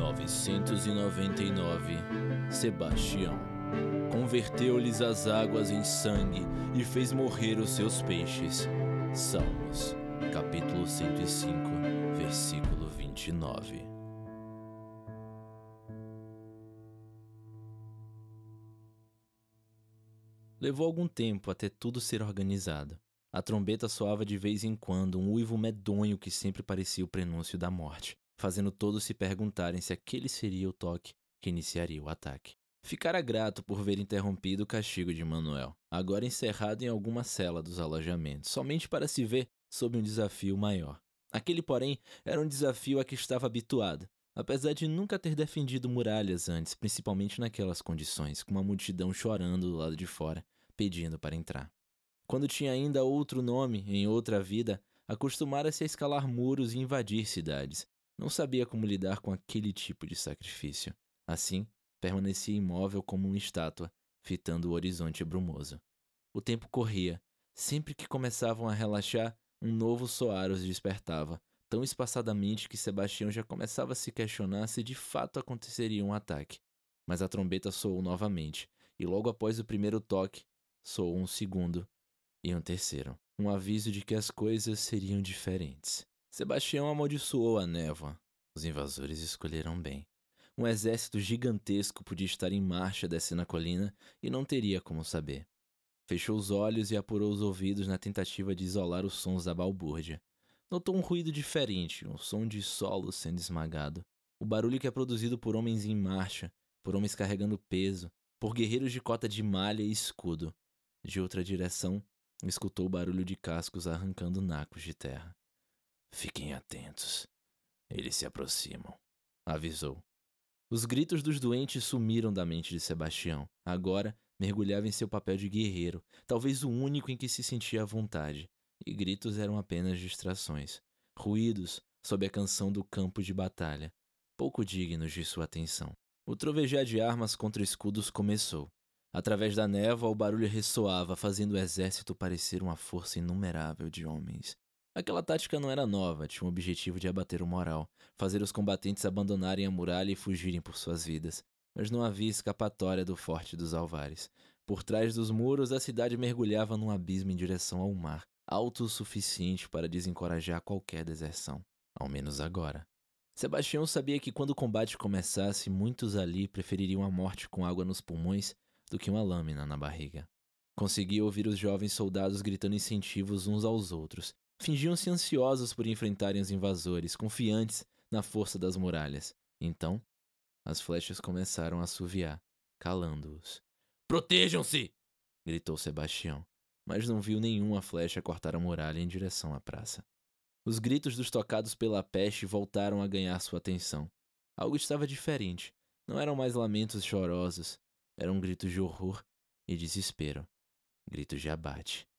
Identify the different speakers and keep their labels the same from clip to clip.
Speaker 1: 999 Sebastião converteu-lhes as águas em sangue e fez morrer os seus peixes. Salmos, capítulo 105, versículo 29. Levou algum tempo até tudo ser organizado. A trombeta soava de vez em quando um uivo medonho que sempre parecia o prenúncio da morte fazendo todos se perguntarem se aquele seria o toque que iniciaria o ataque. Ficara grato por ver interrompido o castigo de Manuel, agora encerrado em alguma cela dos alojamentos, somente para se ver sob um desafio maior. Aquele, porém, era um desafio a que estava habituado, apesar de nunca ter defendido muralhas antes, principalmente naquelas condições, com uma multidão chorando do lado de fora, pedindo para entrar. Quando tinha ainda outro nome, em outra vida, acostumara-se a escalar muros e invadir cidades, não sabia como lidar com aquele tipo de sacrifício. Assim, permanecia imóvel como uma estátua, fitando o horizonte brumoso. O tempo corria. Sempre que começavam a relaxar, um novo soar os despertava, tão espaçadamente que Sebastião já começava a se questionar se de fato aconteceria um ataque. Mas a trombeta soou novamente, e logo após o primeiro toque, soou um segundo e um terceiro um aviso de que as coisas seriam diferentes. Sebastião amaldiçoou a névoa. Os invasores escolheram bem. Um exército gigantesco podia estar em marcha descendo a colina e não teria como saber. Fechou os olhos e apurou os ouvidos na tentativa de isolar os sons da balbúrdia. Notou um ruído diferente, um som de solo sendo esmagado. O barulho que é produzido por homens em marcha, por homens carregando peso, por guerreiros de cota de malha e escudo. De outra direção, escutou o barulho de cascos arrancando nacos de terra. Fiquem atentos. Eles se aproximam, avisou. Os gritos dos doentes sumiram da mente de Sebastião. Agora mergulhava em seu papel de guerreiro, talvez o único em que se sentia à vontade. E gritos eram apenas distrações, ruídos sob a canção do campo de batalha, pouco dignos de sua atenção. O trovejar de armas contra escudos começou. Através da névoa, o barulho ressoava, fazendo o exército parecer uma força inumerável de homens. Aquela tática não era nova, tinha o objetivo de abater o moral, fazer os combatentes abandonarem a muralha e fugirem por suas vidas. Mas não havia escapatória do Forte dos Alvares. Por trás dos muros, a cidade mergulhava num abismo em direção ao mar, alto o suficiente para desencorajar qualquer deserção. Ao menos agora. Sebastião sabia que quando o combate começasse, muitos ali prefeririam a morte com água nos pulmões do que uma lâmina na barriga. Conseguia ouvir os jovens soldados gritando incentivos uns aos outros, Fingiam-se ansiosos por enfrentarem os invasores, confiantes na força das muralhas. Então, as flechas começaram a assoviar, calando-os. Protejam-se! gritou Sebastião, mas não viu nenhuma flecha cortar a muralha em direção à praça. Os gritos dos tocados pela peste voltaram a ganhar sua atenção. Algo estava diferente. Não eram mais lamentos chorosos, eram gritos de horror e desespero, gritos de abate.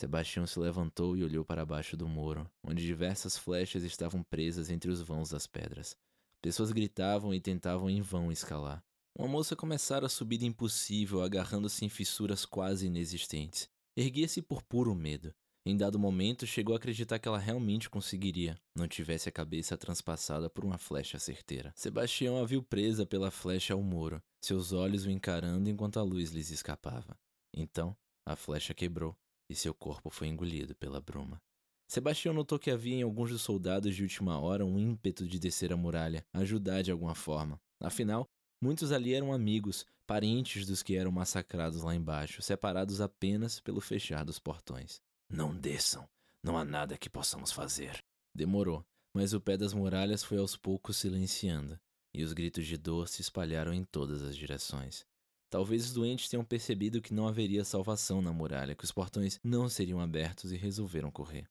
Speaker 1: Sebastião se levantou e olhou para baixo do muro, onde diversas flechas estavam presas entre os vãos das pedras. Pessoas gritavam e tentavam em vão escalar. Uma moça começara a subida impossível, agarrando-se em fissuras quase inexistentes. Erguia-se por puro medo. Em dado momento, chegou a acreditar que ela realmente conseguiria, não tivesse a cabeça transpassada por uma flecha certeira. Sebastião a viu presa pela flecha ao muro, seus olhos o encarando enquanto a luz lhes escapava. Então, a flecha quebrou e seu corpo foi engolido pela bruma. Sebastião notou que havia em alguns dos soldados de última hora um ímpeto de descer a muralha, ajudar de alguma forma. Afinal, muitos ali eram amigos, parentes dos que eram massacrados lá embaixo, separados apenas pelo fechar dos portões. Não desçam, não há nada que possamos fazer. Demorou, mas o pé das muralhas foi aos poucos silenciando, e os gritos de dor se espalharam em todas as direções. Talvez os doentes tenham percebido que não haveria salvação na muralha, que os portões não seriam abertos e resolveram correr.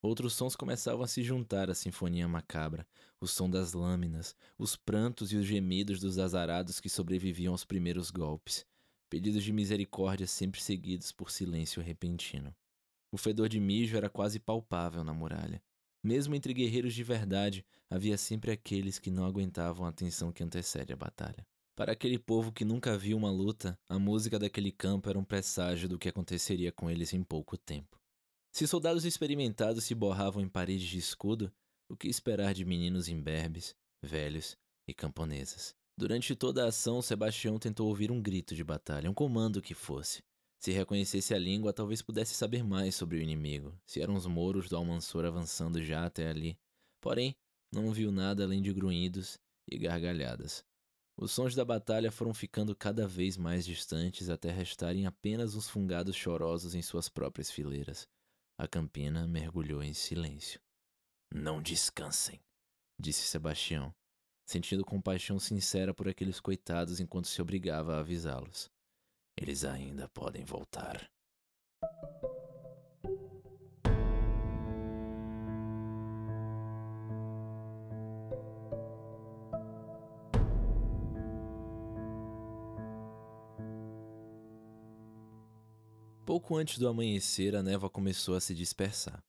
Speaker 1: Outros sons começavam a se juntar à sinfonia macabra, o som das lâminas, os prantos e os gemidos dos azarados que sobreviviam aos primeiros golpes, pedidos de misericórdia sempre seguidos por silêncio repentino. O fedor de mijo era quase palpável na muralha. Mesmo entre guerreiros de verdade, havia sempre aqueles que não aguentavam a tensão que antecede a batalha. Para aquele povo que nunca viu uma luta, a música daquele campo era um presságio do que aconteceria com eles em pouco tempo. Se soldados experimentados se borravam em paredes de escudo, o que esperar de meninos imberbes, velhos e camponesas. Durante toda a ação, Sebastião tentou ouvir um grito de batalha, um comando que fosse. Se reconhecesse a língua, talvez pudesse saber mais sobre o inimigo, se eram os mouros do Almansor avançando já até ali. Porém, não viu nada além de grunhidos e gargalhadas. Os sons da batalha foram ficando cada vez mais distantes até restarem apenas uns fungados chorosos em suas próprias fileiras. A campina mergulhou em silêncio. Não descansem, disse Sebastião, sentindo compaixão sincera por aqueles coitados enquanto se obrigava a avisá-los. Eles ainda podem voltar. Pouco antes do amanhecer, a névoa começou a se dispersar.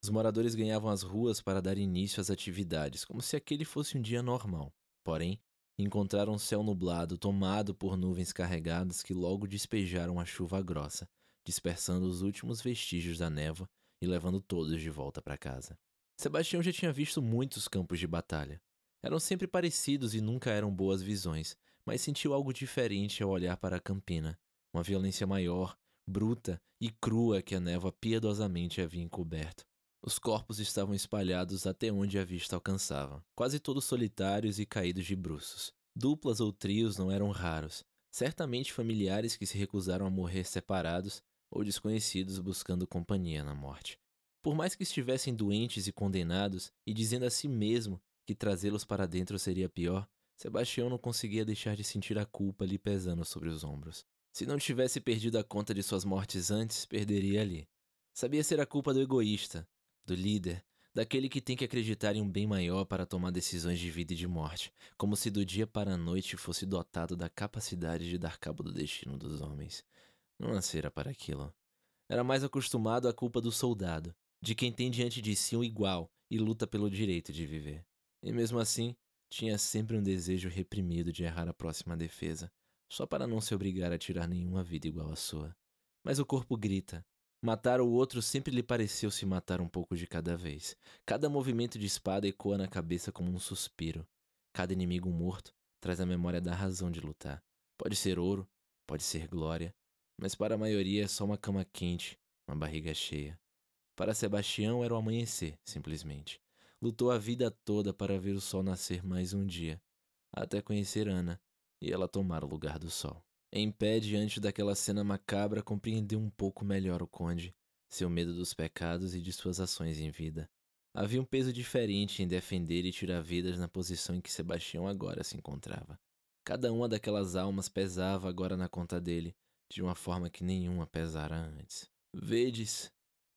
Speaker 1: Os moradores ganhavam as ruas para dar início às atividades, como se aquele fosse um dia normal. Porém, encontraram um céu nublado, tomado por nuvens carregadas que logo despejaram a chuva grossa, dispersando os últimos vestígios da névoa e levando todos de volta para casa. Sebastião já tinha visto muitos campos de batalha. Eram sempre parecidos e nunca eram boas visões, mas sentiu algo diferente ao olhar para a campina, uma violência maior, bruta e crua que a névoa piedosamente havia encoberto. Os corpos estavam espalhados até onde a vista alcançava, quase todos solitários e caídos de bruços. Duplas ou trios não eram raros, certamente familiares que se recusaram a morrer separados ou desconhecidos buscando companhia na morte. Por mais que estivessem doentes e condenados, e dizendo a si mesmo que trazê-los para dentro seria pior, Sebastião não conseguia deixar de sentir a culpa lhe pesando sobre os ombros. Se não tivesse perdido a conta de suas mortes antes, perderia ali. Sabia ser a culpa do egoísta, do líder, daquele que tem que acreditar em um bem maior para tomar decisões de vida e de morte, como se do dia para a noite fosse dotado da capacidade de dar cabo do destino dos homens. Não nascera para aquilo. Era mais acostumado à culpa do soldado, de quem tem diante de si um igual e luta pelo direito de viver. E mesmo assim, tinha sempre um desejo reprimido de errar a próxima defesa, só para não se obrigar a tirar nenhuma vida igual à sua. Mas o corpo grita, Matar o outro sempre lhe pareceu se matar um pouco de cada vez. Cada movimento de espada ecoa na cabeça como um suspiro. Cada inimigo morto traz a memória da razão de lutar. Pode ser ouro, pode ser glória, mas para a maioria é só uma cama quente, uma barriga cheia. Para Sebastião era o amanhecer, simplesmente. Lutou a vida toda para ver o sol nascer mais um dia, até conhecer Ana e ela tomar o lugar do sol. Em pé diante daquela cena macabra, compreendeu um pouco melhor o conde, seu medo dos pecados e de suas ações em vida. Havia um peso diferente em defender e tirar vidas na posição em que Sebastião agora se encontrava. Cada uma daquelas almas pesava agora na conta dele, de uma forma que nenhuma pesara antes. Vedes?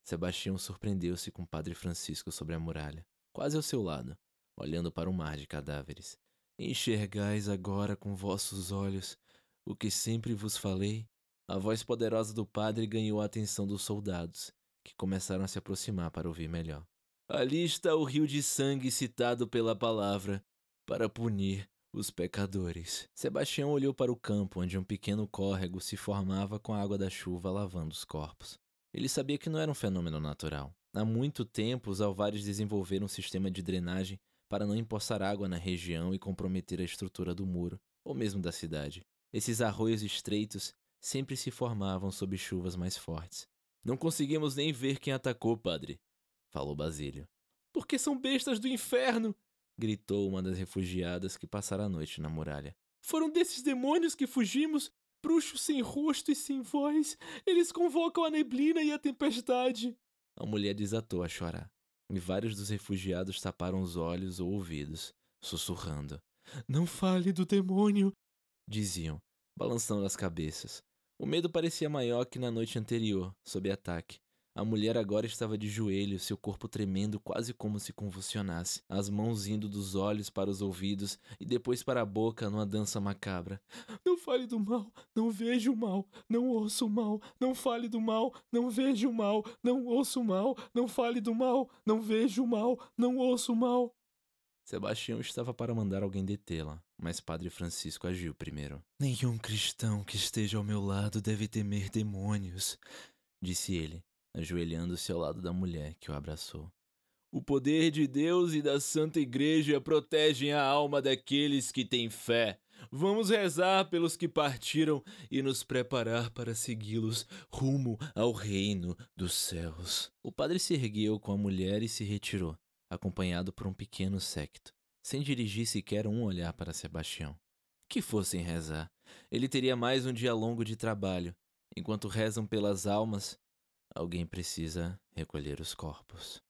Speaker 1: Sebastião surpreendeu-se com padre Francisco sobre a muralha, quase ao seu lado, olhando para o mar de cadáveres. Enxergais agora com vossos olhos o que sempre vos falei? A voz poderosa do padre ganhou a atenção dos soldados, que começaram a se aproximar para ouvir melhor. Ali está o rio de sangue citado pela palavra, para punir os pecadores. Sebastião olhou para o campo onde um pequeno córrego se formava com a água da chuva lavando os corpos. Ele sabia que não era um fenômeno natural. Há muito tempo, os alvares desenvolveram um sistema de drenagem para não empoçar água na região e comprometer a estrutura do muro, ou mesmo da cidade. Esses arroios estreitos sempre se formavam sob chuvas mais fortes. Não conseguimos nem ver quem atacou, padre, falou Basílio. Porque são bestas do inferno! gritou uma das refugiadas que passara a noite na muralha. Foram desses demônios que fugimos, bruxos sem rosto e sem voz. Eles convocam a neblina e a tempestade. A mulher desatou a chorar, e vários dos refugiados taparam os olhos ou ouvidos, sussurrando: Não fale do demônio! diziam, balançando as cabeças. O medo parecia maior que na noite anterior, sob ataque. A mulher agora estava de joelhos, seu corpo tremendo quase como se convulsionasse, as mãos indo dos olhos para os ouvidos e depois para a boca numa dança macabra. Não fale do mal, não vejo o mal, não ouço o mal, não fale do mal, não vejo o mal, não ouço o mal, não fale do mal, não vejo o mal, não ouço o mal. Sebastião estava para mandar alguém detê-la, mas Padre Francisco agiu primeiro. Nenhum cristão que esteja ao meu lado deve temer demônios, disse ele, ajoelhando-se ao lado da mulher que o abraçou. O poder de Deus e da Santa Igreja protegem a alma daqueles que têm fé. Vamos rezar pelos que partiram e nos preparar para segui-los rumo ao reino dos céus. O padre se ergueu com a mulher e se retirou, acompanhado por um pequeno séquito, sem dirigir sequer um olhar para Sebastião. Que fossem rezar. Ele teria mais um dia longo de trabalho. Enquanto rezam pelas almas, alguém precisa recolher os corpos.